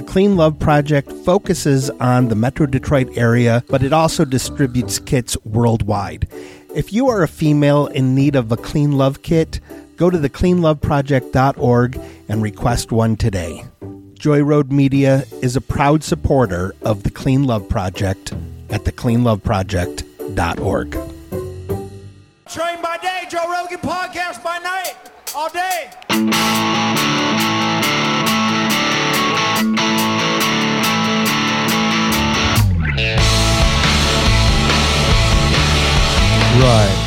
The Clean Love Project focuses on the Metro Detroit area, but it also distributes kits worldwide. If you are a female in need of a Clean Love kit, go to thecleanloveproject.org and request one today. Joy Road Media is a proud supporter of the Clean Love Project at thecleanloveproject.org. Train by day, Joe Rogan podcast by night, all day.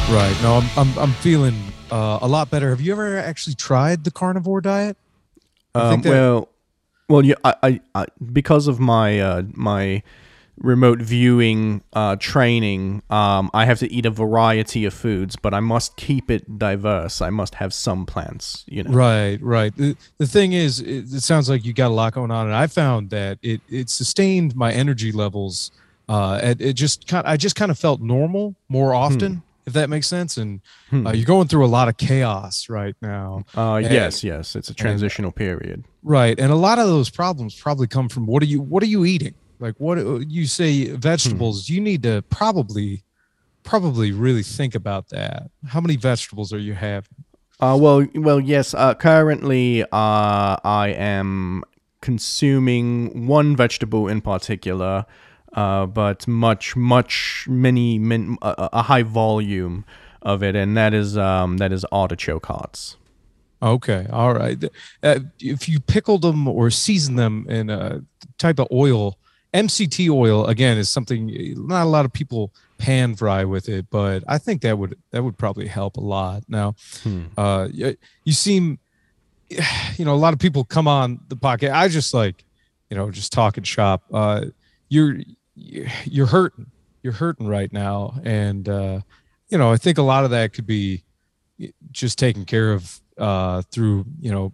Right. No, I'm I'm, I'm feeling uh, a lot better. Have you ever actually tried the carnivore diet? Um, that- well, well, yeah, I, I, I because of my uh, my remote viewing uh, training, um, I have to eat a variety of foods, but I must keep it diverse. I must have some plants, you know. Right, right. The, the thing is, it, it sounds like you got a lot going on, and I found that it it sustained my energy levels. Uh, and it just kind, I just kind of felt normal more often, if that makes sense. And uh, you're going through a lot of chaos right now. Uh, And- yes, yes, it's a transitional period. Right, and a lot of those problems probably come from what are you what are you eating? Like what you say vegetables, you need to probably probably really think about that. How many vegetables are you having? Uh, well, well, yes. Uh, currently, uh, I am consuming one vegetable in particular, uh, but much, much, many, min, a, a high volume of it, and that is um, that is artichoke hearts. Okay, all right. Uh, if you pickled them or season them in a type of oil, MCT oil again is something not a lot of people pan fry with it, but I think that would that would probably help a lot. Now, uh, you, you seem, you know, a lot of people come on the podcast. I just like, you know, just talking shop. Uh, you're you're hurting. You're hurting right now, and uh, you know, I think a lot of that could be just taken care of uh, through you know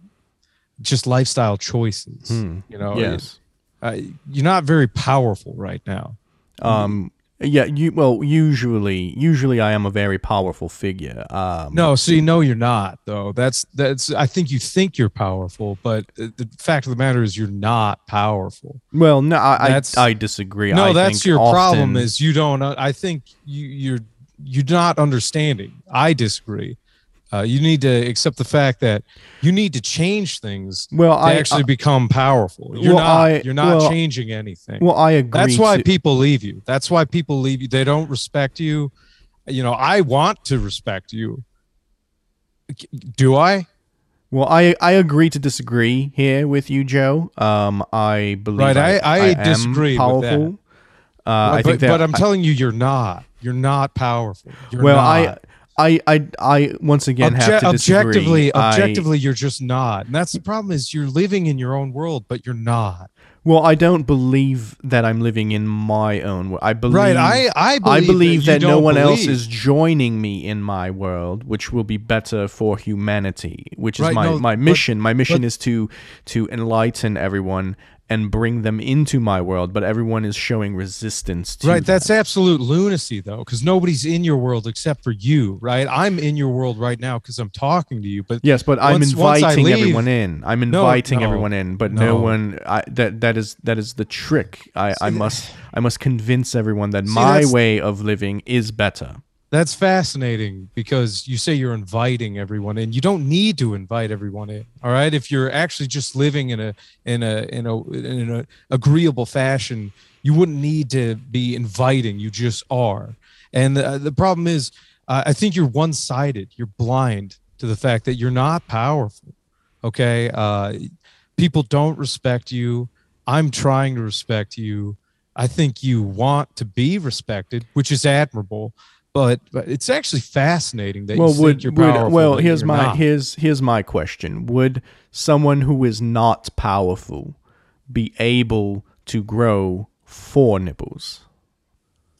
just lifestyle choices. You know, Yes. uh, you're not very powerful right now. Um. Yeah. You. Well. Usually. Usually, I am a very powerful figure. Um. No, so you know you're not though. That's that's. I think you think you're powerful, but the fact of the matter is you're not powerful. Well, no. I. I, I disagree. No, I that's your problem. Is you don't. uh, I think you you're you're not understanding. I disagree. Uh, you need to accept the fact that you need to change things Well, to I- actually I- become powerful. You're Well, not. I- you're not well- changing anything. Well, I agree. That's why to- people leave you. That's why people leave you. They don't respect you. You know, I want to respect you. Do I? Well, I, I agree to disagree here with you, Joe. Um, I believe Right, I, I- I disagree with powerful. Uh, I but, think that, but I'm telling you, you're not. You're not powerful. You're well, not. I, I, I, I once again have to disagree. objectively, I- objectively, you're just not. And that's the problem is you're living in your own world, but you're not. well, I don't believe that I'm living in my own world. I believe. Right, I- I believe believe that that, no one else is joining me in my world, which will be better for humanity. Which is Right, my, no, my but- mission. my mission but- is to to enlighten everyone and bring them into my world. But everyone is showing resistance to Right, that. that's absolute lunacy, though, because nobody's in your world except for you. Right, I'm in your world right now because I'm talking to you. But Yes, but I'm once- once I inviting leave- everyone in. I'm inviting no, everyone in, but no, no. one. I, that that is that is the trick. I, I must I must convince everyone that See, my way of living is better. That's fascinating because you say you're inviting everyone in. You don't need to invite everyone in. All right. If you're actually just living in a in a in a in a agreeable fashion, you wouldn't need to be inviting. You just are. And the, the problem is, uh, I think you're one sided. You're blind to the fact that you're not powerful. Okay. Uh, people don't respect you. I'm trying to respect you. I think you want to be respected, which is admirable. But, but it's actually fascinating that Well, you would, think you're would powerful. well here's my not. here's here's my question. Would someone who is not powerful be able to grow four nipples?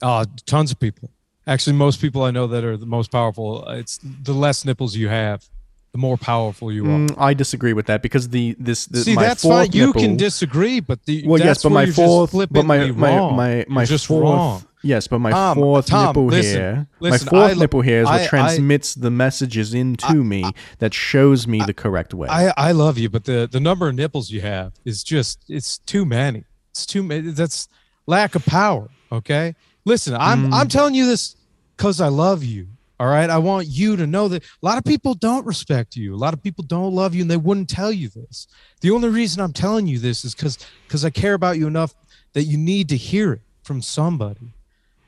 Uh, tons of people. Actually, most people I know that are the most powerful. uh, It's the less nipples you have, the more powerful you are. Mm, I disagree with that because the this the, See, my that's fourth fine. You nipple, can disagree, but the Well, yes, but my you're fourth, but my flippantly my wrong. my my fourth, wrong. Yes, but my Tom, fourth Tom, nipple listen, here, listen, my fourth I nipple here is what I- I- transmits the messages into me that shows me the correct way. I I love you, but the the number of nipples you have is just it's too many. It's too many. That's lack of power. Okay, listen, I'm Mm. I'm telling you this because I love you. All right, I want you to know that a lot of people don't respect you. A lot of people don't love you, and they wouldn't tell you this. The only reason I'm telling you this is because because I care about you enough that you need to hear it from somebody.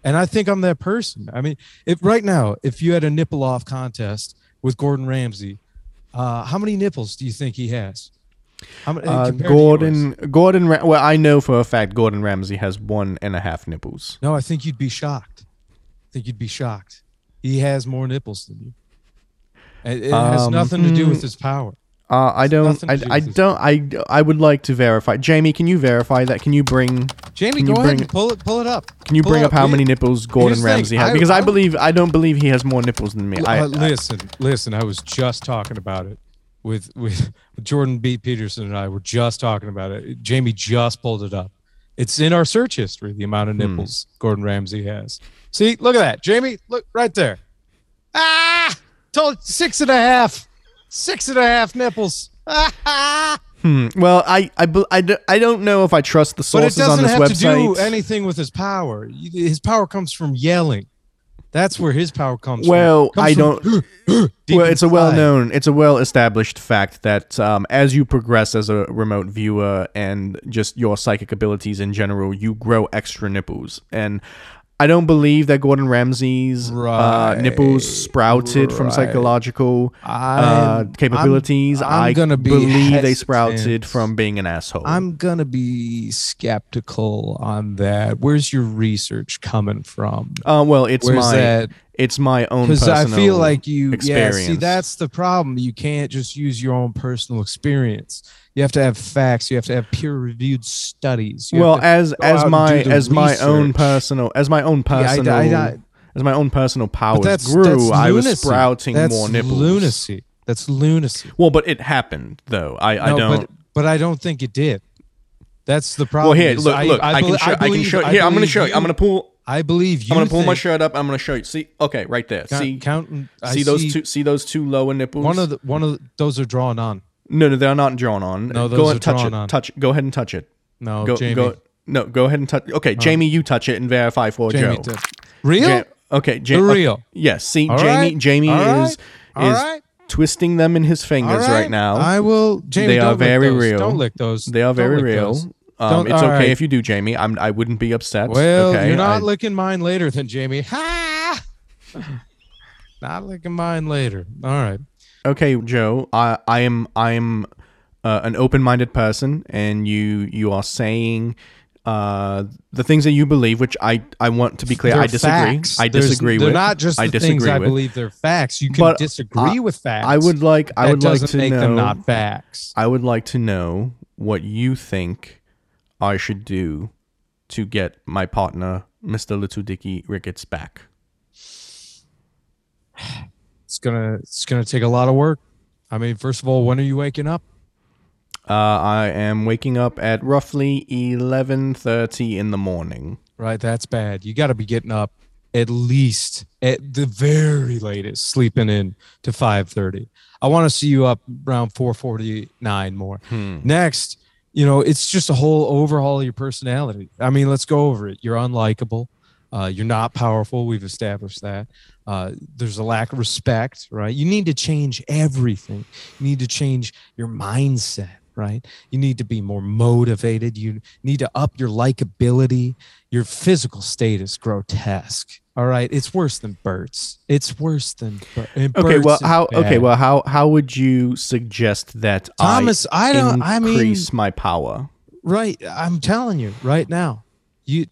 And I think I'm that person. I mean, if right now, if you had a nipple off contest with Gordon Ramsay, uh, how many nipples do you think he has? How many, uh, compared to yours? Gordon Gordon Ra- well I know for a fact Gordon Ramsay has one and a half nipples. No, I think you'd be shocked. I think you'd be shocked. He has more nipples than you. It, it has Um, nothing to do with mm, his power. Uh, I don't. I, do I this. don't. I. I would like to verify. Jamie, can you verify that? Can you bring? Jamie, can go you ahead and pull it. Pull it up. Can you Pull bring it up how many nipples Gordon Ramsay has? Because I, I- believe I don't believe he has more nipples than me. I, uh, I- listen, listen. I was just talking about it with with Jordan B. Peterson and I were just talking about it. Jamie just pulled it up. It's in our search history. The amount of Hmm. nipples Gordon Ramsay has. See, look at that, Jamie. Look right there. Ah, told six and a half, six and a half nipples. Hmm. Well, I I, I, don't know if I trust the sources But it on doesn't this have to do anything with his power. His power comes from yelling. That's where his power comes well, from. Well, I don't. from well, it's a well-known, it's a well-established fact that um, as you progress as a remote viewer and just your psychic abilities in general, you grow extra nipples. And I don't believe that Gordon Ramsay's uh, nipples Right, sprouted from psychological uh, capabilities. I'm- I'm I gonna be believe they sprouted from being an asshole. I'm gonna be skeptical on that. Where's your research coming from? uh, well, it's Where's my that? it's my own Because I feel like you, experience. yeah. See, that's the problem. You can't just use your own personal experience. You have to have facts. You have to have peer-reviewed studies. You well as as my as my own personal as my own Yeah, I- personal I- I- as my own personal powers that's, grew that's i was sprouting that's more nipples Lunacy. That's lunacy. well but it happened though i i don't But, but I don't think it did. That's the problem well here look I, look i, can show i, can show here i'm gonna show you i'm gonna pull I believe you. i'm gonna pull my shirt up i'm gonna show you see okay right there count- see counting. I see those two see those two lower nipples One of the one of the, those are drawn on. No no they're not drawn on No, go those and are touch drawn it on. touch go ahead and touch it No, go Jamie. go no go ahead and touch okay jamie you touch it and verify for Jamie joe did. Real? Ja- okay ja- The okay, real. yes see All jamie right, jamie all right, is all is right. twisting them in his fingers right, now. I will. Jamie, They are don't lick very those. real. Don't lick those. they are Don't very lick real. those. Um, Don't- it's all okay right. if you do, Jamie. I'm. I wouldn't be upset. Well, okay? you're not I- licking mine later than Jamie. Ha! not licking mine later. All right. Okay, Joe. I. I am. I am uh, an open-minded person, and you. You are saying. Uh, the things that you believe, which I, I want to be clear, They're I disagree. facts. I There's- disagree They're not just I the disagree things I believe they're facts. You can But disagree I- with facts. I would like. I would like to make know. them not facts. I would like to know what you think I should do to get my partner, Mr. Little Dicky Ricketts, back. It's gonna it's gonna take a lot of work. I mean, first of all, when are you waking up? Uh, I am waking up at roughly eleven thirty in the morning. Right, that's bad. You got to be getting up at least at the very latest, sleeping in to five thirty. I want to see you up around four forty nine more. Next, you know, it's just a whole overhaul of your personality. I mean, let's go over it. You're unlikable. Uh, you're not powerful. We've established that. Uh, there's a lack of respect, right? You need to change everything. You need to change your mindset, right? You need to be more motivated. You need to up your likability. Your physical state is grotesque. All right, it's worse than Bert's. It's worse than Bert. Okay, well, how? Okay, well, how? How would you suggest that Thomas, I don't- I mean- increase my power? Right. I'm telling you right now. You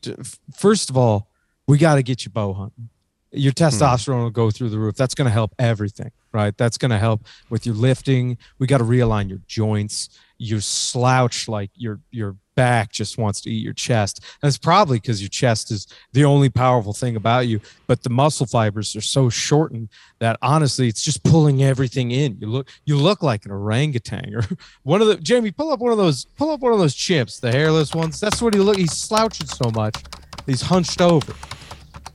first of all, we got to get you bow hunting. Your hmm. testosterone will go through the roof. That's going to help everything, right? That's going to help with your lifting. We got to realign your joints. You slouch like your your back just wants to eat your chest. And it's probably because your chest is the only powerful thing about you, but the muscle fibers are so shortened that honestly, it's just pulling everything in. You look, you look like an orangutan or one of the Jamie. Pull up one of those. Pull up one of those chimps, the hairless ones. That's what he look. He's slouching so much. He's hunched over.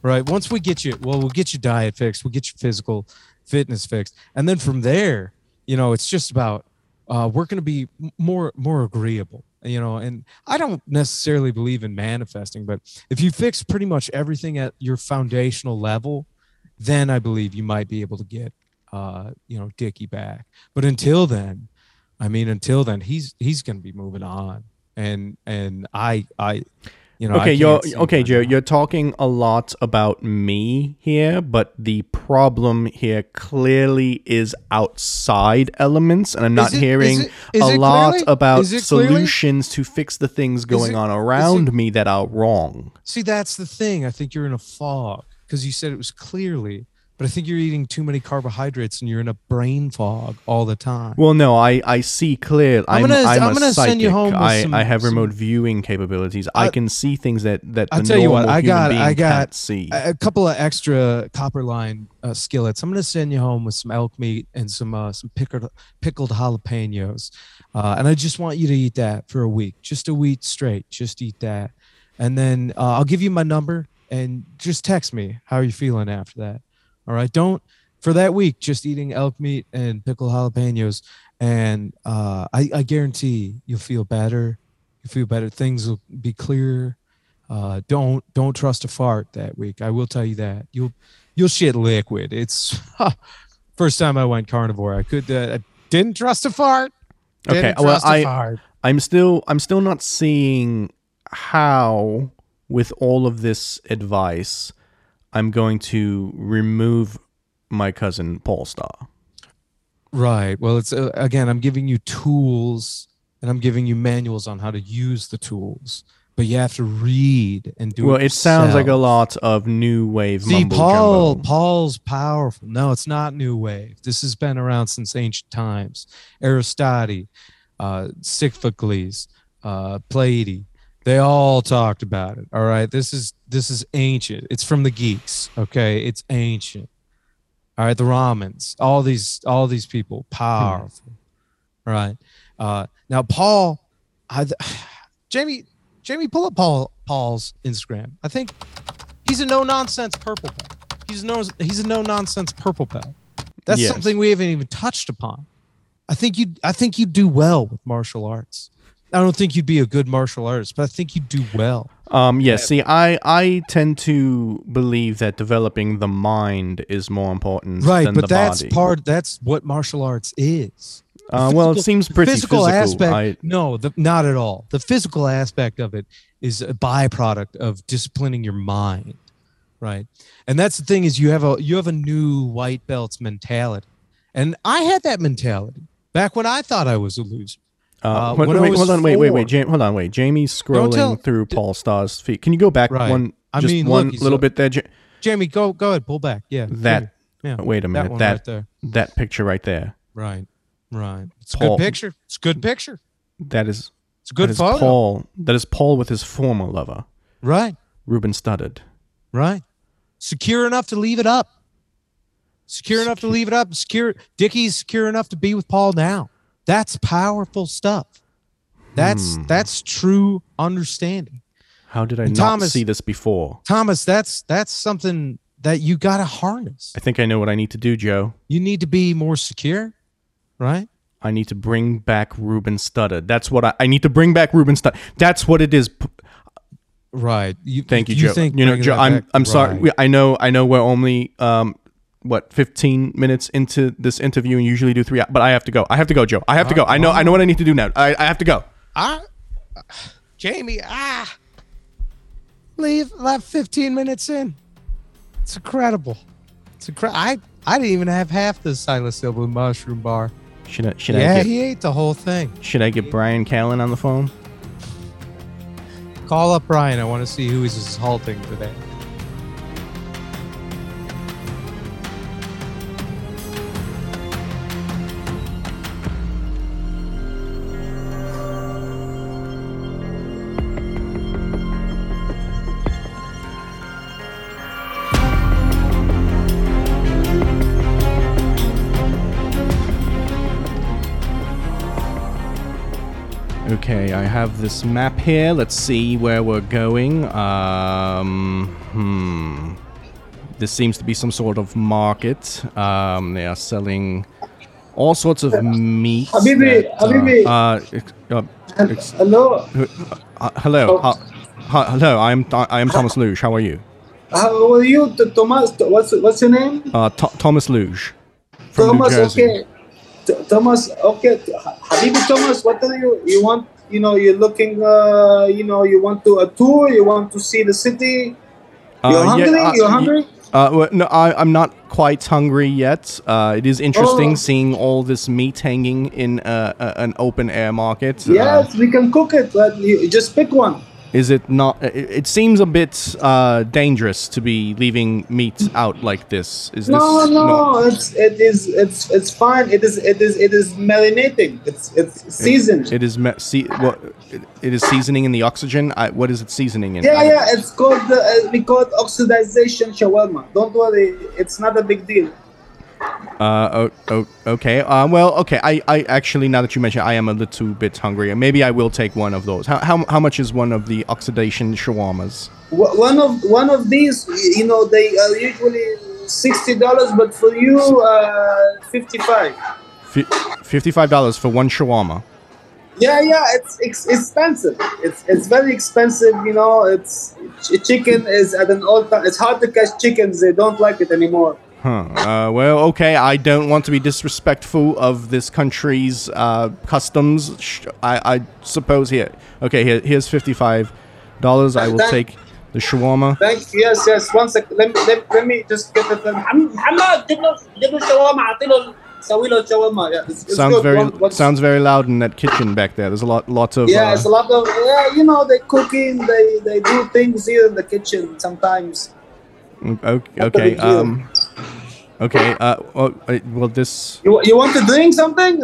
Right. Once we get you, well, we'll get your diet fixed. We'll get your physical fitness fixed, and then from there, you know, it's just about uh, we're going to be more more agreeable you know and i don't necessarily believe in manifesting but if you fix pretty much everything at your foundational level then i believe you might be able to get uh you know dicky back but until then i mean until then he's he's going to be moving on and and i i you know okay, you're okay, Joe. You're talking a lot about me here, but the problem here clearly is outside elements, and I'm not it- is hearing it- is a lot clearly? about Is it clearly? solutions to fix the things going it- on around me that are wrong. See, that's the thing. I think you're in a fog because you said it was clearly, but I think you're eating too many carbohydrates and you're in a brain fog all the time. Well, no, I, I see clear. I'm, I'm I'm, gonna- I'm a gonna psychic. send you home with I, some- I have some- remote viewing capabilities. I, I- can see things that that I'll the tell you what, I got- I got- can't see. a couple of extra copper line uh, skillets. I'm gonna send you home with some elk meat and some uh, some pickled pickled jalapenos, uh, and I just want you to eat that for a week, just a week straight. Just eat that, and then uh, I'll give you my number and just text me how you're feeling after that. All right, don't for that week just eating elk meat and pickled jalapenos, and uh, I, I guarantee you'll feel better. You feel better. Things will be clearer. Uh, don't don't trust a fart that week. I will tell you that you'll you'll shit liquid. It's first time I went carnivore. I could uh, I didn't trust a fart. Okay, Didn't well, trust a I- fart. I'm still I'm still not seeing how with all of this advice I'm going to remove my cousin Paul Star. Right. Well, it's uh, again. I'm giving you tools, and I'm giving you manuals on how to use the tools. But you have to read and do. well, it it sounds like a lot of new wave See, Paul, jumbo. Paul's powerful. No, it's not new wave. This has been around since ancient times. Aristotle, uh, Sophocles, uh, Plato, they all talked about it. All right, this is this is ancient. It's from the geeks. Okay, it's ancient. All right, the Romans, all these all these people, powerful. All right. Uh, now, Paul, I, Jamie, Jamie, pull up Paul Paul's Instagram. I think he's a no nonsense purple belt. He's no he's a no nonsense purple belt. That's Yes. something we haven't even touched upon. I think you I think you do well with martial arts. I don't think you'd be a good martial artist, but I think you'd do well. Um, yes. see, I I tend to believe that developing the mind is more important Right, than but that's body. part that's what martial arts is. The Uh, well, it seems pretty physical, physical. aspect. I- no, the, not at all. The physical aspect of it is a byproduct of disciplining your mind, right? And that's the thing is you have a you have a new white belts mentality, and I had that mentality back when I thought I was a loser. Uh, Uh, wait, wait, hold on, wait, wait, wait, four- Jam- hold on, wait. Jamie's scrolling tell- through d- Paul Starr's feed. Can you go back Right. one, I just mean, one look, little a- bit there? Ja- Jamie, go go ahead, pull back. Yeah, That- yeah. wait a minute, That that- right that picture right there. Right, right. It's a good picture. It's a good picture. That is It's a good that is photo. Paul. That is Paul with his former lover, Right. Ruben Studdard. Right. Secure enough to leave it up. Secure enough to leave it up. Secure Dickie's secure enough to be with Paul now. That's powerful stuff. That's Hmm. that's true understanding. How did I And not Thomas- see this before? Thomas, that's that's something that you gotta harness. I think I know what I need to do, Joe. You need to be more secure, right? I need to bring back Ruben Studdard. That's what I, I need to bring back Ruben Studdard. That's what it is. Right. You, Thank you, you Joe. Think you know, Joe. I'm back- I'm sorry. right. I know I know we're only um what 15 minutes into this interview and usually do three. But I have to go. I have to go, Joe. I have to go. I know I know what I need to do now. I, I have to go. ah Jamie, ah, leave left 15 minutes in. It's incredible. It's incredible. I, I didn't even have half the psilocybin mushroom bar. Should I should I yeah, he ate the whole thing. should I get Bryan Callen on the phone? Call up Brian. I want to see who he's assaulting today. I have this map here. Let's see where we're going. Um, hmm. This seems to be some sort of market. Um, they are selling all sorts of meat. Habibi, that, Habibi. Uh, uh, ex- uh, ex- Hello. uh, hello. Oh. Uh, hello. I am I am Thomas Luge. How are you? How are you, Thomas? What's what's your name? Uh, Th- Thomas Luge. Thomas. Okay. T- Thomas. Okay. Habibi Thomas. What are you? You want? You know, you're looking. Uh, you know, you want to a tour. You want to see the city. Uh, You're yeah, hungry. uh, you're hungry. Uh, well, no, I, I'm not quite hungry yet. Uh, it is interesting Oh. seeing all this meat hanging in uh, uh, an open air market. Uh, Yes, we can cook it. But you just pick one. Is it not? It, it seems a bit uh, dangerous to be leaving meat out like this. Is No, this no, not- it's it is it's it's fine. It is it is it is marinating. It's it's seasoned. It is me- see, what, it, it is seasoning in the oxygen. I, what is it seasoning in? Yeah, yeah, it's called uh, we call it oxidization shawarma. Don't worry, it's not a big deal. Uh, oh, oh, okay. Uh, well, okay. I, I actually, now that you mention, it, I am a little bit hungry. Maybe I will take one of those. How, how, how much is one of the oxidation shawarmas? One of one of these, you know, they are usually sixty dollars, but for you, uh, fifty-five. Fi- Fifty-five dollars for one shawarma. Yeah, yeah, it's ex- expensive. It's it's very expensive. You know, it's ch- chicken is at an all time. It's hard to catch chickens. They don't like it anymore. Huh. Uh, well, okay. I don't want to be disrespectful of this country's uh, customs. Sh- I, I suppose here. Okay, here, here's fifty-five dollars. I will That- take the shawarma. Thank you. Yes, yes. One second. Let me let, let me just get it. محمد محمد جيب له جيب له الشاورما اعطي له سوي له الشاورما. Yeah, it's, it's Sounds good. very One- one- sounds very loud in that kitchen back there. There's a lot lot of. Yeah, uh, it's a lot of yeah. You know, they cooking. They they do things here in the kitchen sometimes. Mm, Okay. Not a okay big deal. um. Okay. Uh. Well, well this. You you want to drink something?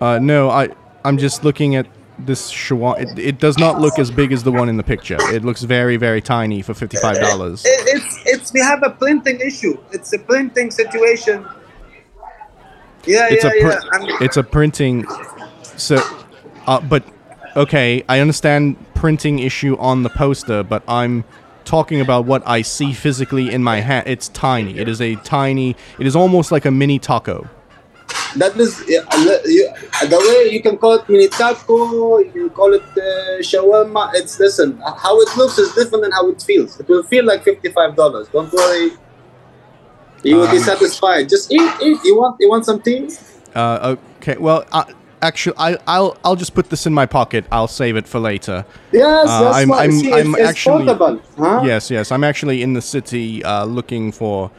Uh. No. I. I'm just looking at this shawarma. It, it does not look as big as the one in the picture. It looks very very tiny for fifty-five dollars. it, it's it's we have a printing issue. It's a printing situation. Yeah, It's yeah, a. Yeah. I'm- it's a printing. So. Uh. But. Okay. I understand printing issue on the poster, but I'm talking about what I see physically in my hand. It's tiny. It is a tiny. It is almost like a mini taco. That is you, the way you can call it mini taco, you can call it uh, shawarma. It's listen, how it looks is different than how it feels. It will feel like fifty-five dollars. Don't worry, you will be Um, satisfied. Just eat, eat. You want, you want some tea? Uh, okay. Well, uh, actually, I, I'll I'll just put this in my pocket. I'll save it for later. Yes, Uh, that's I'm-. I'm- See, I'm it's, it's actually- portable. Huh? Yes, yes. I'm actually in the city uh, looking for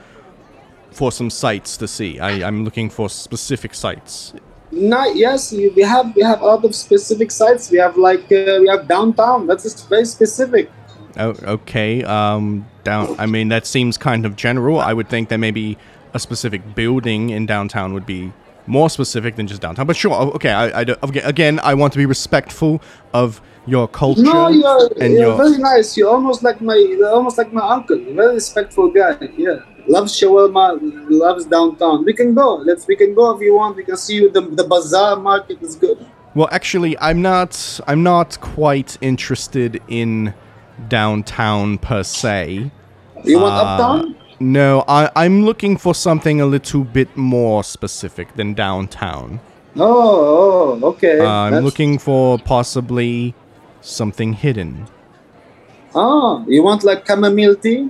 for some sites to see. I, I'm looking for specific sites. No, yes, we have we have a lot of specific sites. We have like uh, we have downtown. That's very specific. Oh, okay. Um, down. I mean, that seems kind of general. I would think that maybe a specific building in downtown would be more specific than just downtown. But sure. Okay. I, I don't- again, I want to be respectful of your culture No, you're, and you're your. very nice. You're almost like my you're almost like my uncle. Very respectful guy. Yeah, loves shawarma, loves downtown. We can go. Let's we can go if you want. We can see you. The the bazaar market is good. Well, actually, I'm not. I'm not quite interested in downtown per se. You want Uh, uptown? No, I, I'm looking for something a little bit more specific than downtown. Oh, oh, okay. Uh, I'm That's- looking for possibly something hidden. Oh, you want like chamomile tea?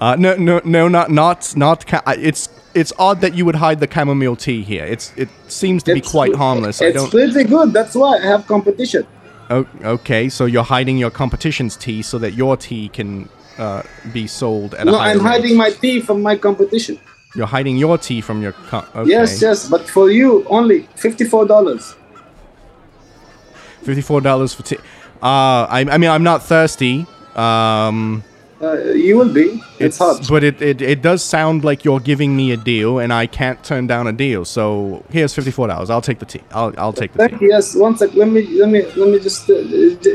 Uh, no, no, no, not, not, not. Ca- it's, it's odd that you would hide the chamomile tea here. It's, it seems to be quite harmless. I It's pretty good. That's why I have competition. Oh, okay, so you're hiding your competition's tea so that your tea can uh, be sold at a No, higher I'm rate. hiding my tea from my competition. You're hiding your tea from your. Co- okay. Yes, yes, but for you only fifty-four dollars. Fifty-four dollars for tea. Uh, I, I mean, I'm not thirsty. Um, Uh, you will be. It's, hot. but it, it it does sound like you're giving me a deal, and I can't turn down a deal. So here's fifty-four dollars. I'll take the tea. I'll I'll take the Thank tea. you. Yes, one sec. Let me let me let me just uh,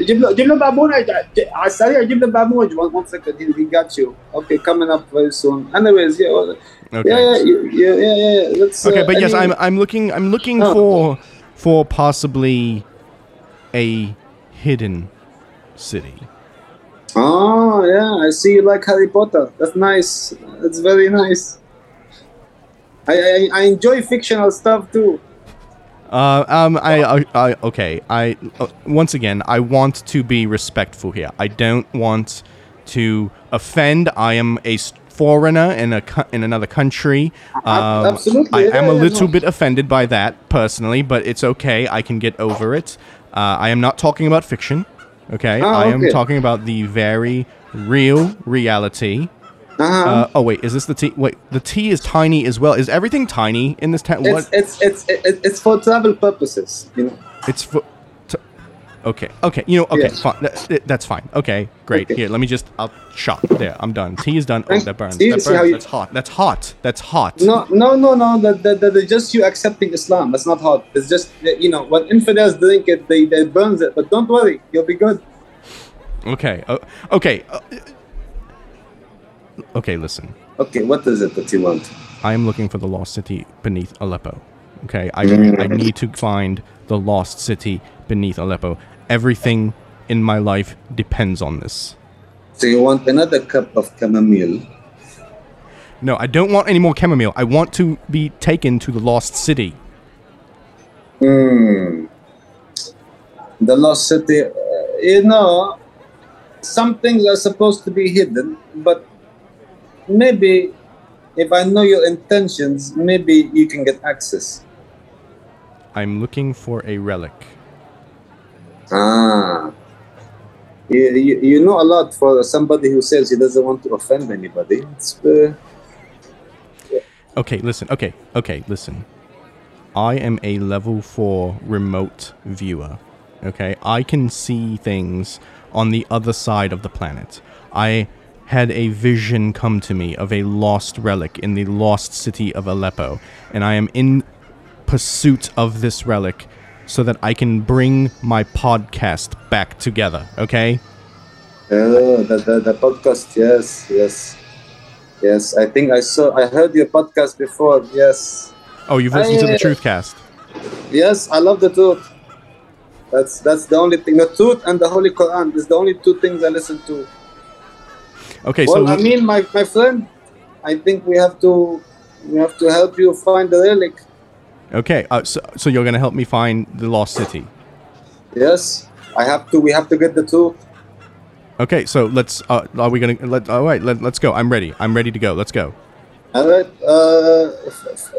جيب له جيب له بابون على السريع جيب له بابون one, one second he, he got you okay coming up very soon anyways yeah well, Okay. yeah yeah you- yeah yeah yeah, yeah. Let's, Okay, uh, but yes, any- I'm I'm looking I'm looking Oh. for for possibly a hidden city. Oh yeah, I see you like Harry Potter. That's nice. That's very nice. I I, I enjoy fictional stuff too. Uh, um, I, I, I, okay. I uh, once again, I want to be respectful here. I don't want to offend. I am a foreigner in a co- in another country. Um, absolutely, I am a little bit offended by that personally, but it's okay. I can get over it. Uh, I am not talking about fiction. Okay, Ah, I am talking about the very real reality. Uh-huh. Uh, oh wait, is this the T? Wait, the T is tiny as well. Is everything tiny in this town? it's, it's it's it's it's for travel purposes. You know. It's for. Okay. Okay. You know. Okay. Yes. Fine. Th- th- that's fine. Okay. Great. Okay. Here. Let me just. I'll shot. There. I'm done. Tea is done. Oh, that burns. see- that burns. you- That's hot. That's hot. That's hot. No, no, no, no. That, that, that, that's just you accepting Islam. That's not hot. It's just you know when infidels drink it, they they burns it. But don't worry, you'll be good. Okay. Uh, okay. Uh, okay. Listen. Okay, what is it that you want? I am looking for the lost city beneath Aleppo. Okay. I I need to find the lost city beneath Aleppo. Everything in my life depends on this. So you want another cup of chamomile? No, I don't want any more chamomile. I want to be taken to the lost city. Hmm. The lost city. Uh, you know, some things are supposed to be hidden, but maybe if I know your intentions, maybe you can get access. I'm looking for a relic. Ah. You, you, you know a lot for somebody who says he doesn't want to offend anybody. Uh, Okay, listen. Okay, okay, listen. I am a level 4 remote viewer. Okay, I can see things on the other side of the planet. I had a vision come to me of a lost relic in the lost city of Aleppo, and I am in pursuit of this relic so that I can bring my podcast back together, okay? oh, the, the, the podcast. Yes, yes. Yes, I think I saw, I heard your podcast before. Yes. Oh, you've listened to the I- uh, Truthcast. Yes, I love the truth. That's that's the only thing. The truth and the Holy Quran is the only two things I listen to. Okay, well, so I mean, my, my friend, I think we have to we have to help you find the relic. Okay, uh, so, so you're gonna help me find the lost city. Yes, I have to. We have to get the truth. Okay, so let's. Uh, are we gonna? Let, all right, let, let's go. I'm ready. I'm ready to go. Let's go. All right. Uh, f- f-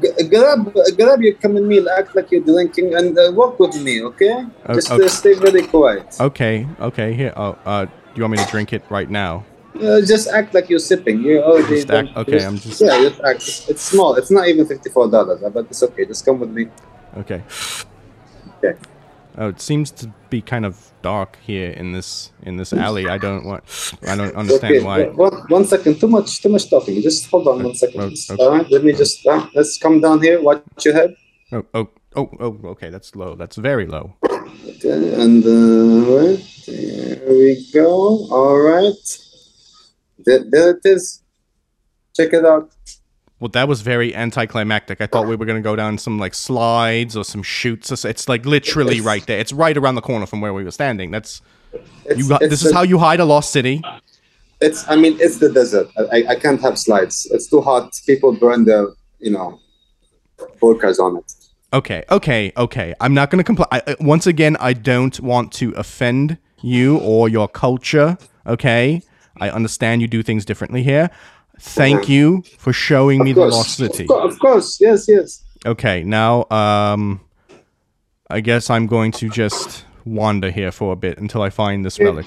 g- grab grab your chamomile. Act like you're drinking and uh, walk with me. Okay. Just okay. Uh, stay very quiet. Okay. Okay. Here. Oh. Uh. Do you want me to drink it right now? Uh, just act like you're sipping. You're already. Just act- okay, I'm just- Yeah, just act. It's small. It's not even fifty-four dollars, but it's okay. Just come with me. Okay. Okay. Oh, it seems to be kind of dark here in this in this alley. I don't want. I don't understand okay. why. One, one second. Too much. Too much talking. Just hold on one second. Oh, okay. All right. Let me just. Uh, let's come down here. Watch your head. Oh. Oh. Oh. Oh. Okay. That's low. That's very low. Okay, and uh, there we go. All right, there, there it is. Check it out. Well, that was very anticlimactic. I thought we were gonna go down some like slides or some shoots. It's- like literally It's- right there. It's right around the corner from where we were standing. That's you. Got, this is how you hide a lost city. It's. I mean, it's the desert. I, I- can't have slides. It's too hot. People burn their, you know, burkas on it. Okay, okay, okay. I'm not going to complain. Once again, I don't want to offend you or your culture. Okay, I understand you do things differently here. Thank you for showing me the lost city. Of, cour- of course. Yes. Yes. Okay, now um, I guess I'm going to just wander here for a bit until I find this relic.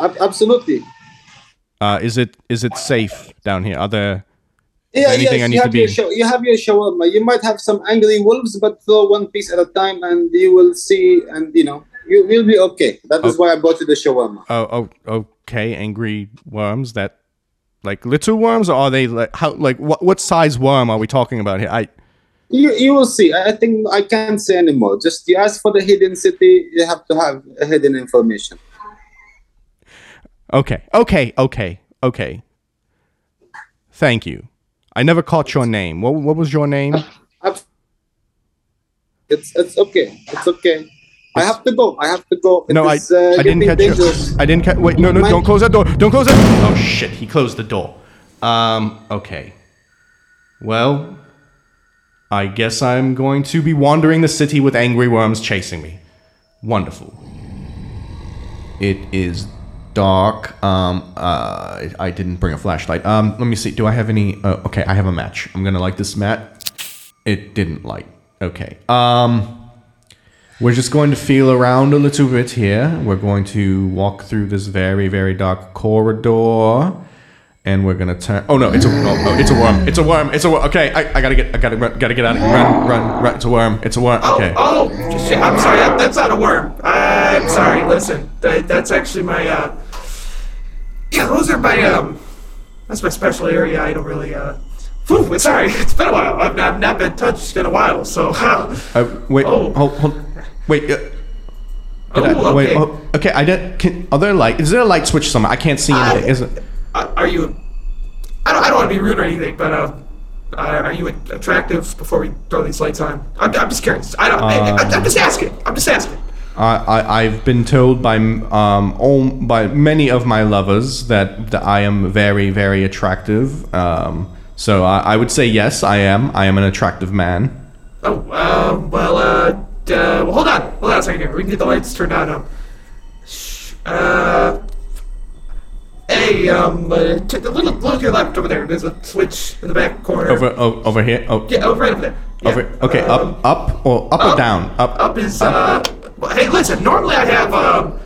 Ab- absolutely. Uh, is it is it safe down here? Are there? Yeah, anything yes, I need you to be- your you have your shawarma. You might have some angry wolves, but throw one piece at a time, and you will see. And you know, you will be okay. That is Oh. why I bought you the shawarma. Oh, oh, oh, okay. Angry worms that, like little worms, or are they like how? Like what? What size worm are we talking about here? I. You, you will see. I think I can't say anymore. Just you ask for the hidden city, you have to have hidden information. Okay, okay, okay, okay. Thank you. I never caught your name. What, what was your name? It's it's okay. It's okay. I have to go. I have to go. It No, I, uh, I didn't catch dangerous. you. I didn't catch. Wait, no, no, don't close that door. Don't close that. Oh shit! He closed the door. Um. Okay. Well, I guess I'm going to be wandering the city with angry worms chasing me. Wonderful. It is dark. Um. Uh. I didn't bring a flashlight. Um. Let me see. Do I have any? Uh, okay, I have a match. I'm gonna light this mat. It didn't light. Okay. Um. We're just going to feel around a little bit here. We're going to walk through this very, very dark corridor. And we're gonna turn. Oh no! It's a no, no, it's a worm! It's a worm! It's a worm! Okay, I, I gotta get I gotta run, gotta get out of here! Run, run, run! It's a worm! It's a worm! Okay. Oh, oh, shit, I'm sorry. That, that's not a worm. I'm sorry. Listen, that, that's actually my. uh... Yeah, those are my. um. That's my special area. I don't really. uh... Whew, sorry, it's been a while. I've not, not been touched in a while, so. Uh, wait, Oh. hold, hold, wait. Uh, oh, I- wait, okay. oh, okay. I don't. Can, are there light? Is there a light switch somewhere? I can't see anything. Is it? Are you? I don't. I don't want to be rude or anything, but uh, uh, are you attractive? Before we throw these lights on, I'm, I'm just curious. I don't. I, I'm just asking. I'm just asking. I, I I've been told by um all, by many of my lovers that, that I am very very attractive. Um, so I, I would say yes, I am. I am an attractive man. Oh, uh, well, uh, uh, well, hold on, hold on a second here. We can get the lights turned on. Um, uh, hey, um, uh, t- look, look, to your left over there. There's a switch in the back corner. Over o- over here. Oh, Yeah, over right over there. Yeah. over. Okay, um, up up or up, or down? Up. Up is, uh, well, hey, listen, normally I have, um,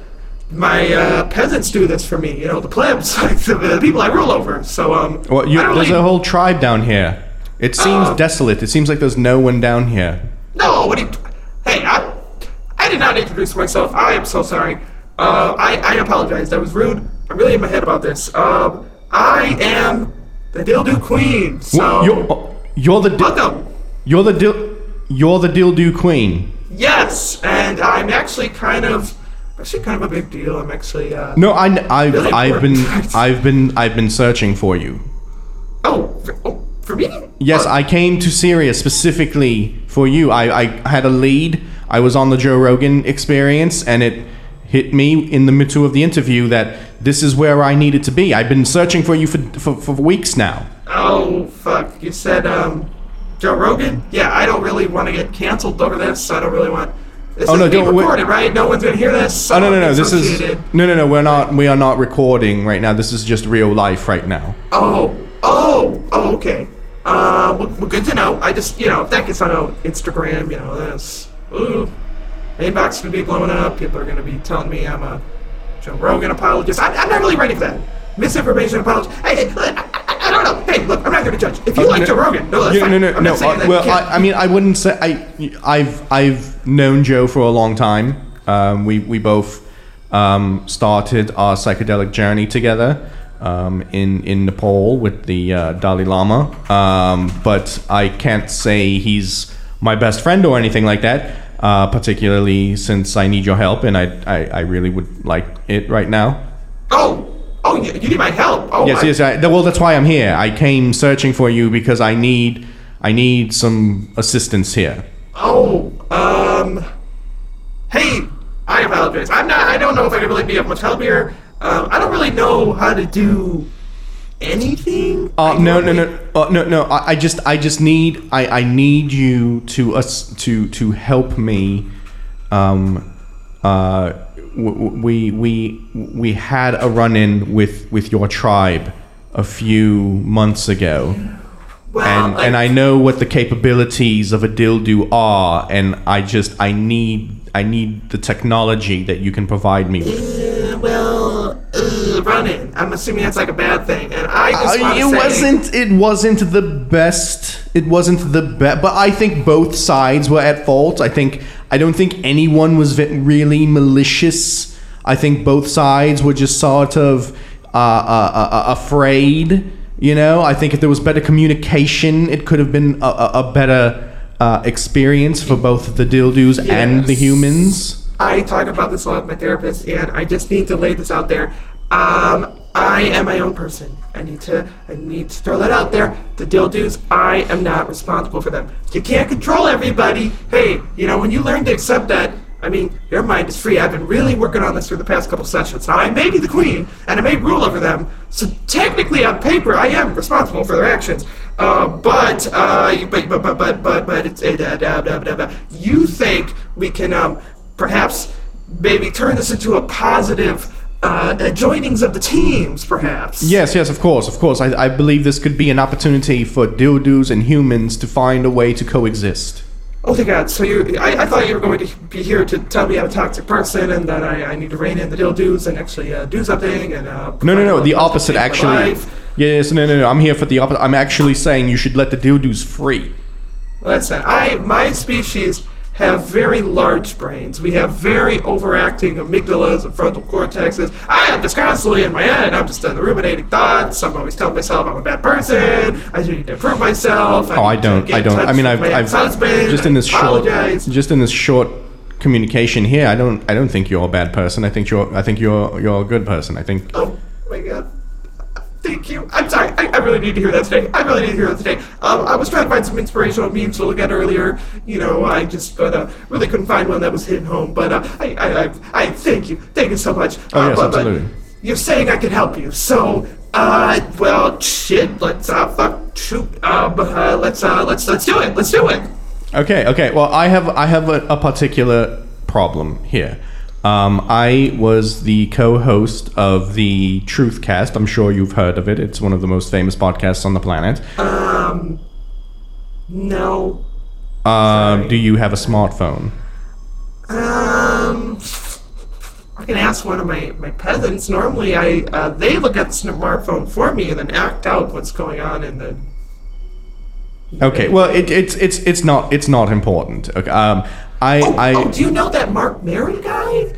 my, uh, peasants do this for me, you know, the plebs, the, the people I rule over. So, um, Well, you, there's really- a whole tribe down here. It seems Uh, desolate. It seems like there's no one down here. No, what do you? Hey, I, I did not introduce myself. I am so sorry. Uh, I, I apologize. That was rude. I'm really in my head about this. Um, I am the Dildo Queen. So you're, oh, you're the di- welcome. you're the dil- you're the dildo queen. Yes, and I'm actually kind of, actually kind of a big deal. I'm actually. Uh, No, I, I've Really I've been. I've been I've been searching for you. Oh, for, oh, for me? Yes, Uh, I came to Syria specifically for you. I, I had a lead. I was on the Joe Rogan experience, and it hit me in the middle of the interview that this is where I needed to be. I've been searching for you for, for, for weeks now. Oh fuck! You said um, Joe Rogan? Yeah, I don't really want to get canceled over this. so I don't really want. This Oh, is no, being recorded, right? No one's gonna hear this. Oh no no no! This is no no no. We're not we are not recording right now. This is just real life right now. Oh, oh, oh, okay. Uh, well, well, good to know. I just, you know, if that gets on Instagram, you know, that's, ooh, inbox is gonna be blowing up. People are gonna be telling me I'm a Joe Rogan apologist. I, I'm not really ready for that. Misinformation apologist. Hey, hey, I, I, I don't know. Hey, look, I'm not here to judge. If you like no, Joe Rogan, no, that's Yeah, fine. no no I'm no. uh, well. I, I mean, I wouldn't say I I've I've known Joe for a long time. Um, we we both um, started our psychedelic journey together um, in in Nepal with the uh, Dalai Lama. Um, but I can't say he's my best friend or anything like that. Uh, particularly since I need your help, and I, I, I really would like it right now. oh, oh, you, you need my help. Oh, Yes, my, yes. I, well, that's why I'm here. I came searching for you because I need I need some assistance here. Oh, um, hey, I apologize. I'm not. I don't know if I can really be of much help here. Um, I don't really know how to do anything. Uh, I no, no, no, uh, no, no. I, I just I just need I, I need you to us to to help me. Um, uh, w- we we we had a run in with with your tribe a few months ago. And and I know what the capabilities of a dildo are, and I just I need I need the technology that you can provide me with. Uh, running. I'm assuming that's like a bad thing, and I just Uh, it say, wasn't it wasn't the best. It wasn't the best, but I think both sides were at fault. I think I don't think anyone was ve- really malicious. I think both sides were just sort of uh, uh, uh, uh, afraid. You know, I think if there was better communication, it could have been a, a, a better uh, experience for both the dildos and the humans. I talk about this a lot with my therapist, and I just need to lay this out there. Um, I am my own person. I need to I need to throw that out there. The dildos, I am not responsible for them. You can't control everybody. Hey, you know, when you learn to accept that, I mean, your mind is free. I've been really working on this for the past couple sessions. Now, I may be the queen, and I may rule over them, so technically, on paper, I am responsible for their actions. Uh, but, uh, but, but, but, but, but, but it's, uh, da, da. you think we can, um, perhaps, maybe turn this into a positive, uh, joinings of the teams, perhaps? Yes, yes, of course, of course. I, I believe this could be an opportunity for dildos and humans to find a way to coexist. Oh my god, so you I, I thought you were going to be here to tell me I'm a toxic person and that I, I need to rein in the dildos and actually uh, do something and uh, No, no, no. The opposite, actually. Yes, no, no, no. I'm here for the opposite. I'm actually saying you should let the dildos free. Listen, I my species have very large brains. We have very overacting amygdalas and frontal cortexes. I am just constantly in my head. I'm just uh, ruminating thoughts. I'm always telling myself I'm a bad person. I need to improve myself. Oh, I don't. I don't. I mean, I've, I've just in this short, just in this short communication here. I don't. I don't think you're a bad person. I think you're. I think you're. You're a good person. I think. Oh my god. Thank you. I'm sorry. I, I really need to hear that today. I really need to hear that today. Um, I was trying to find some inspirational memes to look at earlier. You know, I just but, uh, really couldn't find one that was hitting home. But uh, I, I, I, I thank you. Thank you so much. Oh, Uh, yes, but- but absolutely. You're saying I can help you. So, uh, well, shit. Let's uh, fuck, shoot. Um, uh, let's uh, let's let's do it. Let's do it. Okay. Okay. Well, I have. I have a, a particular problem here. Um, I was the co-host of the Truthcast. I'm sure you've heard of it. It's one of the most famous podcasts on the planet. Um, No. Um, do you have a smartphone? Um, I can ask one of my, my peasants. Normally, I uh, they look at the smartphone for me and then act out what's going on in the. Okay. Well, it, it's it's it's not it's not important. Okay. Um, I I oh, do you know that Marc Maron guy?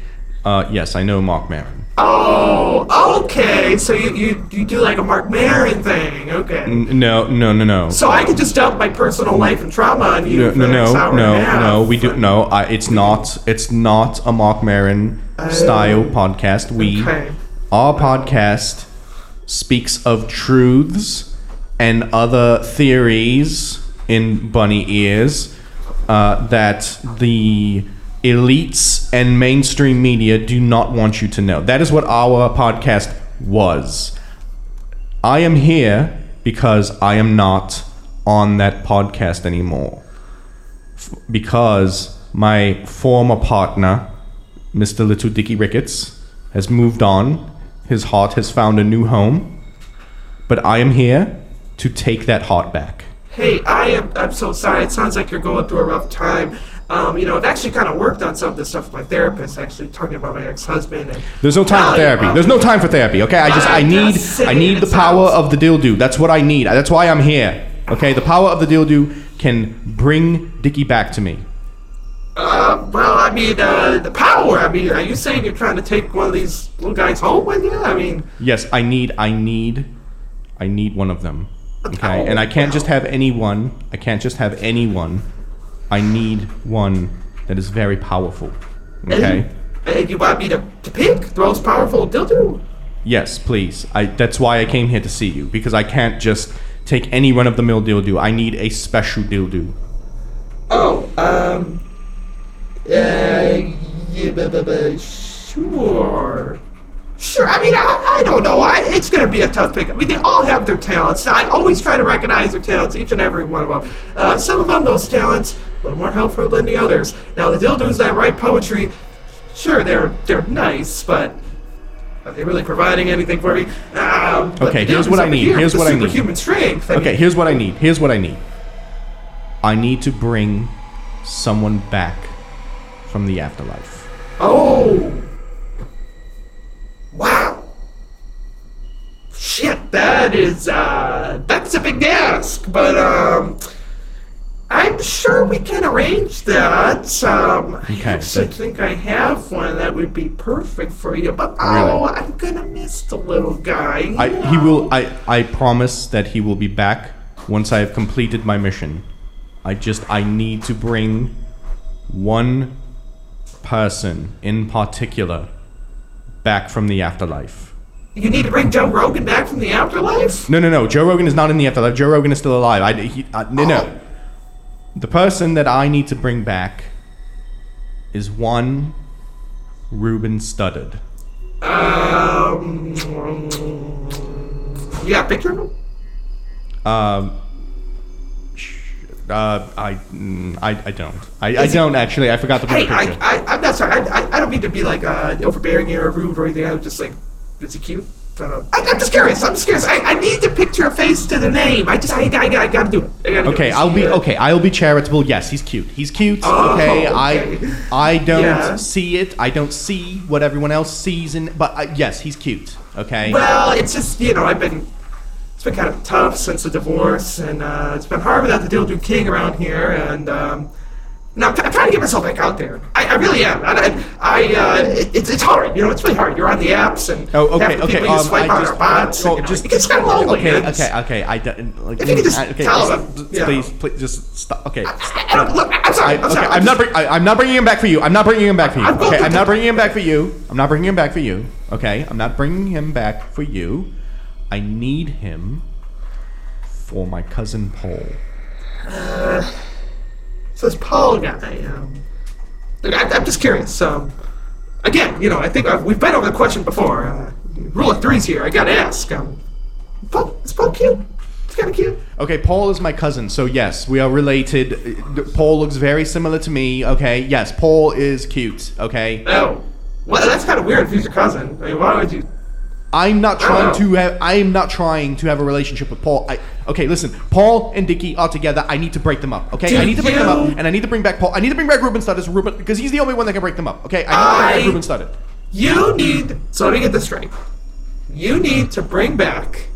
uh, yes, I know Marc Maron. Oh, okay. So you, you, you do like a Marc Maron thing. Okay. N- No, no, no, no. So I could just dump my personal life and trauma on you No, no, no, hour and a no, no. We do no. I, it's not. It's not a Marc Maron style podcast. We Okay. our podcast speaks of truths and other theories in bunny ears uh, that the elites and mainstream media do not want you to know. That is what our podcast was. I am here because I am not on that podcast anymore. F- because my former partner, Mr. Little Dicky Ricketts, has moved on. His heart has found a new home. But I am here to take that heart back. Hey, I am. I'm so sorry. It sounds like you're going through a rough time. Um, you know, I've actually kind of worked on some of this stuff with my therapist. Actually, talking about my ex-husband. And There's no time for therapy. There's no time for therapy. Okay, I just I need I need the power of the dildo. That's what I need. That's why I'm here. Okay, the power of the dildo can bring Dicky back to me. Uh, well, I mean, uh, the power. I mean, are you saying you're trying to take one of these little guys home with you? I mean, Yes, I need I need I need one of them. Okay, and I can't just have anyone. I can't just have anyone. I need one that is very powerful. Okay. and you want me to, to pick the most powerful dildo? Yes, please. I that's why I came here to see you because I can't just take any run of the mill dildo. I need a special dildo. Oh, um, uh, yeah, bu- bu- bu- sure. Sure, I mean, I, I don't know. I, it's going to be a tough pick. I mean, they all have their talents. I always try to recognize their talents, each and every one of them. Uh, some of them, those talents, a little more helpful than the others. Now, the dildos that write poetry, sure, they're they're nice, but are they really providing anything for me? Um, Okay, here's what I need. here Here's what I need. Superhuman strength. I Okay, mean, here's what I need. Here's what I need. I need to bring someone back from the afterlife. Oh. Wow. Shit, that is uh that's a big ask, but um I'm sure we can arrange that. Um I actually think I have one that would be perfect for you, but oh I'm gonna miss the little guy. I he will I I promise that he will be back once I have completed my mission. I just I need to bring one person in particular back from the afterlife. you need to bring Joe Rogan back from the afterlife? No, no, no. Joe Rogan is not in the afterlife. Joe Rogan is still alive. I, he, uh, no, no. The person that I need to bring back is one Ruben Studdard. Um, you got a picture of him? Um, uh, I, mm, I, I don't. I, I don't actually. I forgot to put Hey, the I, picture. I, I'm not sorry. I, I, I don't mean to be like uh, overbearing or rude or anything. I was just like, is he cute? I don't know. I, I'm just curious. I'm just curious. I, I need to picture a face to the name. I just, I, I, I gotta do it. I gotta do Okay. I'll be okay. I'll be charitable. Yes, he's cute. He's cute. Oh, okay, okay. I I don't Yeah. see it. I don't see what everyone else sees in. But uh, yes, he's cute. Okay. Well, it's just you know I've been it's been kind of tough since the divorce, and uh, it's been hard without the Dildo King around here, and um, now I'm, I'm trying to get myself back out there. I, I really am. I, I, I uh, it, it's it's hard. You know, it's really hard. You're on the apps, and Oh, okay, half the okay. people you Um, swipe I on just, are bots. oh, and, you know, just it gets kind of lonely. Okay, okay, okay. I don't. Like, If you could just I- okay, tell just- them, just yeah. please, please, just stop. Okay. I don't, look, I'm sorry. I, I'm okay, sorry. I'm not. Bring, I, I'm not bringing him back for you. I'm not bringing him back for you. I'm Okay, I'm not bringing him back for you. I'm not bringing him back for you. Okay, I'm not bringing him back for you. I need him for my cousin Paul. So this Paul guy, um, I, I'm just curious. Um, again, you know, I think I've, we've been over the question before. Uh, rule of threes here. I gotta ask. Um, Paul, is Paul cute? It's kind of cute. Okay, Paul is my cousin, so yes, we are related. Uh, Paul looks very similar to me. Okay, yes, Paul is cute. Okay, Oh, well, that's kind of weird if he's your cousin. I mean, why would you? I'm not trying to have. I am not trying to have a relationship with Paul. I, okay, listen, Paul and Dickie are together. I need to break them up. Okay, Do I need to break them up, and I need to bring back Paul. I need to bring back Ruben Studdard, Ruben, because he's the only one that can break them up. Okay, I need to bring I- back Ruben Studdard. You need. So let me get this straight. You need to bring back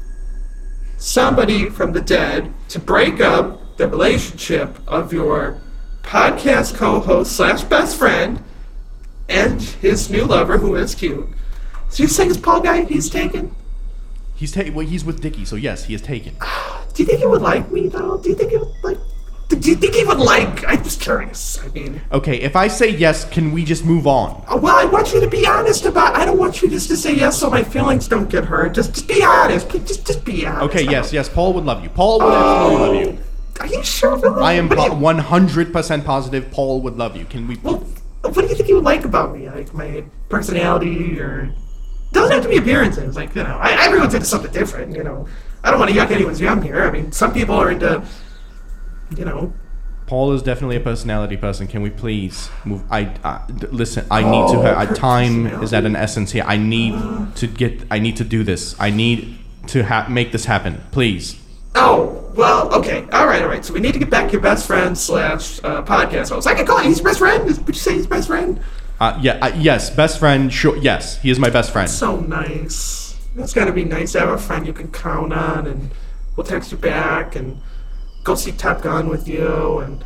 somebody from the dead to break up the relationship of your podcast co-host slash best friend and his new lover, who is cute. So you saying this Paul guy he's taken? He's ta- well, he's with Dickie, so yes, he is taken. Do you think he would like me though? Do you think he would like? Do you think he would like? I'm just curious. I mean, Okay, if I say yes, can we just move on? uh, well, I want you to be honest about. I don't want you just to say yes so my feelings don't get hurt. Just, just be honest. Please, Just, just be honest. Okay, yes, yes, Paul would love you. Paul would absolutely love you. Are you sure? Really? I am What do you- 100% positive Paul would love you. Can we? Well, what do you think he would like about me? Like my personality, or doesn't have to be appearances. Like you know, I, everyone's into something different. You know, I don't want to yuck anyone's yum here. I mean, some people are into, you know, Paul is definitely a personality person. Can we please move? I d- listen. I need to. Oh, Uh, time is at an essence here. I need to get. I need to do this. I need to ha- make this happen. Please. Oh, well, okay. All right, all right. So we need to get back your best friend slash uh, podcast host. I can call you. He's best friend? Would you say he's best friend? Uh, yeah. Uh, yes. Best friend. Sure. Yes. He is my best friend. So nice. That's gotta be nice to have a friend you can count on, and we'll text you back, and go see Top Gun with you, and,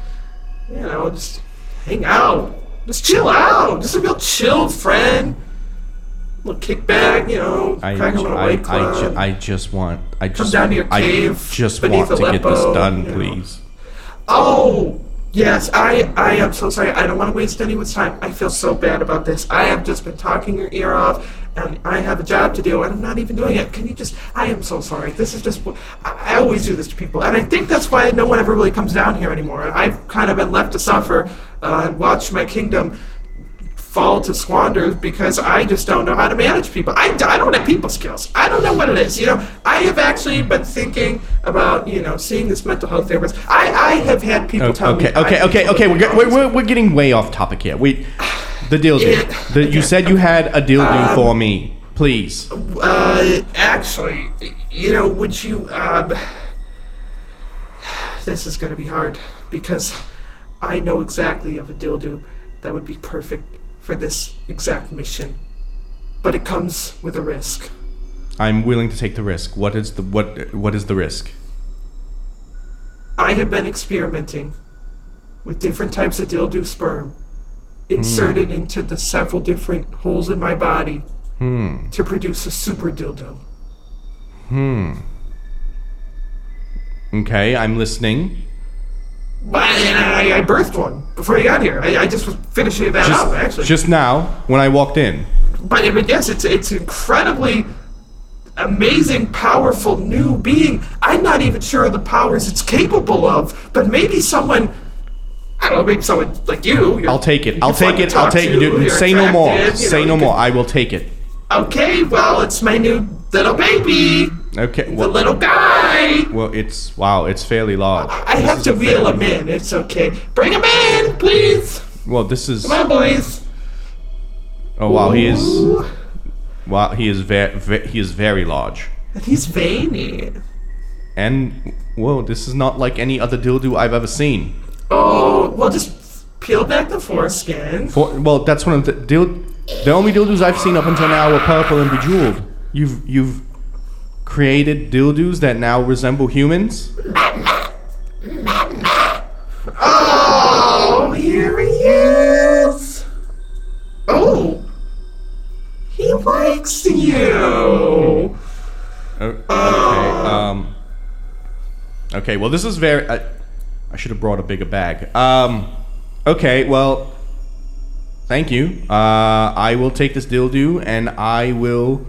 you know, just hang out. Just chill out. Just a real chill friend. little kickback, you know, I, crack a little I, white I, ju- I just want. I just. down to your I just want to get this Aleppo, done, you know. please. Oh, yes, I, I am so sorry. I don't want to waste anyone's time. I feel so bad about this. I have just been talking your ear off, and I have a job to do, and I'm not even doing it. Can you just? I am so sorry. This is just. I, always do this to people, and I think that's why no one ever really comes down here anymore. I've kind of been left to suffer uh, and watch my kingdom fall to squander because I just don't know how to manage people. I, I don't have people skills. I don't know what it is. You know, I have actually been thinking about, you know, seeing this mental health therapist. I, I have had people tell Okay, me. Okay, okay, okay. We're, get, we're, we're, we're getting way off topic here. We, the deal, the, you said you had a deal Um, do for me. Please. Uh, actually, you know, would you, um, this is going to be hard because I know exactly of a dildo that would be perfect for this exact mission. But it comes with a risk. I'm willing to take the risk. What is the what? What is the risk? I have been experimenting with different types of dildo sperm inserted into the several different holes in my body to produce a super dildo. Hmm. Okay, I'm listening. But I, I birthed one before you got here. I, I just was finishing that up, actually. Just, just now, when I walked in. but I mean, yes, it's it's incredibly amazing, powerful new being. I'm not even sure of the powers it's capable of, but maybe someone. I don't know, maybe someone like you. I'll take it. I'll take it. I'll take it. to, dude. you're Say no more. Say know, no more. can- I will take it. Okay, well, it's my new little baby, Okay. the Well, little guy. well, it's wow. It's fairly large. I have to a reel him in. It's okay. Bring him in, please. Well, this is. Come on, boys. Oh wow, he is. Wow, he is very. Ve- he is very large. and he's veiny. And whoa, this is not like any other dildo I've ever seen. Oh, well, just peel back the foreskin. For, well, that's one of the dil- The only dildos I've seen up until now were purple and bejeweled. You've you've created dildos that now resemble humans. Oh, here he is. Oh, he likes you. Okay. Um. Okay. Well, this is very. I, I should have brought a bigger bag. Um. Okay. Well. Thank you. Uh, I will take this dildo and I will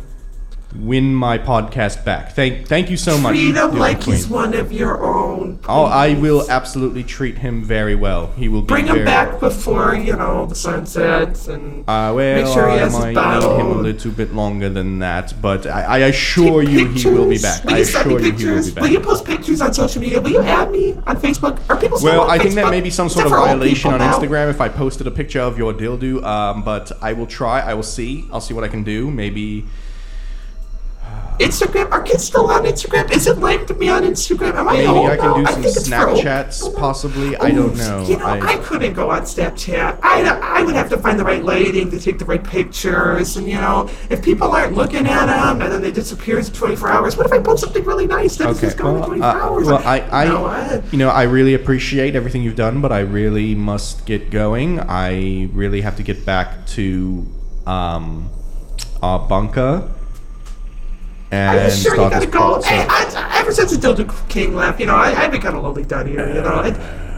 win my podcast back. Thank. Thank you so much. Treat him like he's one of your own. Oh, I will absolutely treat him very well. He will be Bring him back before you know the sun sets and Uh, well, make sure he has I might need him a little bit longer than that, but I, I assure Take you he will be back. Will I assure you he will be back. Will you post pictures on social media? Will you add me on Facebook? Are people still Well, I think that may be some sort of violation on now? Instagram if I posted a picture of your dildo. Um, but I will try. I will see. I'll see what I can do. Maybe. Instagram? Are kids still on Instagram? Is it linked to me on Instagram? Am I Maybe old I can now? do some think it's for old Snapchats, possibly. I don't know. You know, I, I- couldn't go on Snapchat. I, I would have to find the right lighting to take the right pictures. And, you know, if people aren't looking at them and then they disappear in 24 hours, what if I post something really nice that is Okay. just going Well, in 24 uh, hours? well, I, I, you know, I- you know, I really appreciate everything you've done, but I really must get going. I really have to get back to um, our bunker and you sure you gotta go? process. Hey, I, ever since the Dildo King left, you know, I, I've been kind of lonely down here. You know, I,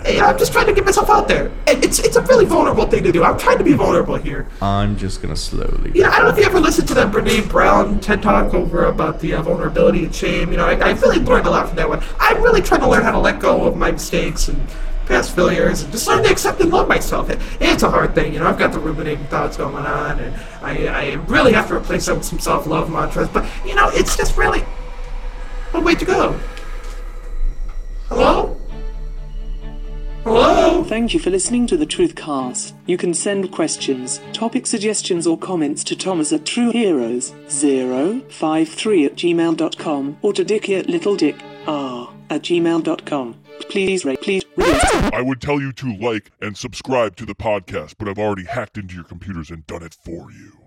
I'm just trying to get myself out there. And It's it's a really vulnerable thing to do. I'm trying to be vulnerable here. I'm just gonna slowly. Yeah, I don't know if you ever listened to that Brene Brown TED Talk over about the uh, vulnerability and shame. You know, I, I really learned a lot from that one. I'm really trying to learn how to let go of my mistakes and past failures and just learn to accept and love myself. It, it's a hard thing, you know. I've got the ruminating thoughts going on, and I, I really have to replace them with some self-love mantras. But you know, it's just really a way to go. Hello. Hello. Thank you for listening to the Truthcast. You can send questions, topic suggestions, or comments to Thomas at TrueHeroes053 at gmail.com or to Dickie at LittleDick R at gmail.com. Please rate, please rate. I would tell you to like and subscribe to the podcast, but I've already hacked into your computers and done it for you.